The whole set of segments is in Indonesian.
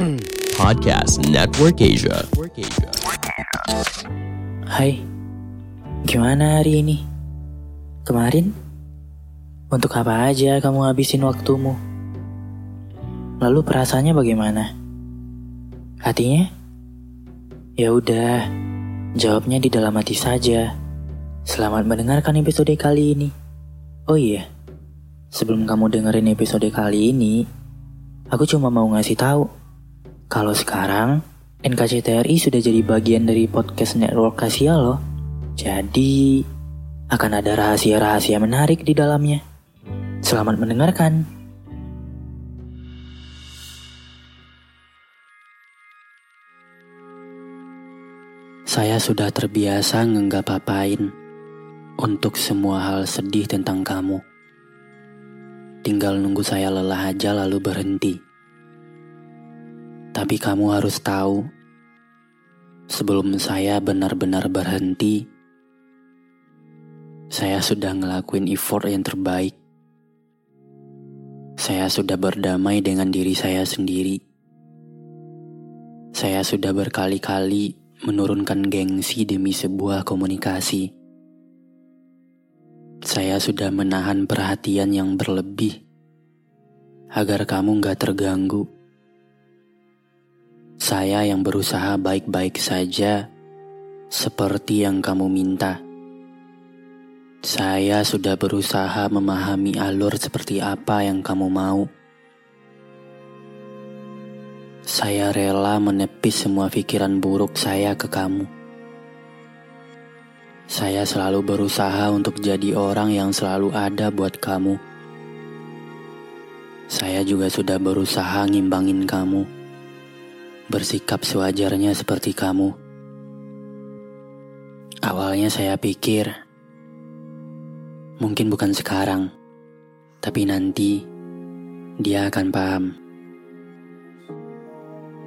Podcast Network Asia. Hai, gimana hari ini? Kemarin? Untuk apa aja kamu habisin waktumu? Lalu perasaannya bagaimana? Hatinya? Ya udah, jawabnya di dalam hati saja. Selamat mendengarkan episode kali ini. Oh iya, sebelum kamu dengerin episode kali ini, aku cuma mau ngasih tahu kalau sekarang NKCTRI sudah jadi bagian dari podcast network Asia loh. Jadi akan ada rahasia-rahasia menarik di dalamnya. Selamat mendengarkan. Saya sudah terbiasa ngenggap apain untuk semua hal sedih tentang kamu. Tinggal nunggu saya lelah aja lalu berhenti. Tapi kamu harus tahu, sebelum saya benar-benar berhenti, saya sudah ngelakuin effort yang terbaik. Saya sudah berdamai dengan diri saya sendiri. Saya sudah berkali-kali menurunkan gengsi demi sebuah komunikasi. Saya sudah menahan perhatian yang berlebih agar kamu gak terganggu. Saya yang berusaha baik-baik saja, seperti yang kamu minta. Saya sudah berusaha memahami alur seperti apa yang kamu mau. Saya rela menepis semua pikiran buruk saya ke kamu. Saya selalu berusaha untuk jadi orang yang selalu ada buat kamu. Saya juga sudah berusaha ngimbangin kamu, bersikap sewajarnya seperti kamu. Awalnya saya pikir, mungkin bukan sekarang, tapi nanti dia akan paham.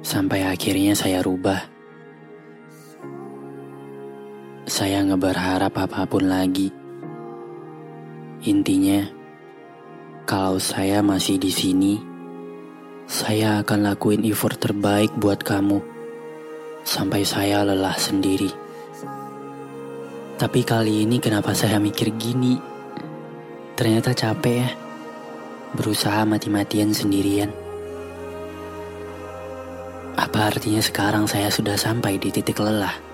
Sampai akhirnya saya rubah. Saya nggak berharap apa pun lagi. Intinya, kalau saya masih di sini, saya akan lakuin effort terbaik buat kamu sampai saya lelah sendiri. Tapi kali ini kenapa saya mikir gini? Ternyata capek ya, berusaha mati-matian sendirian. Apa artinya sekarang saya sudah sampai di titik lelah?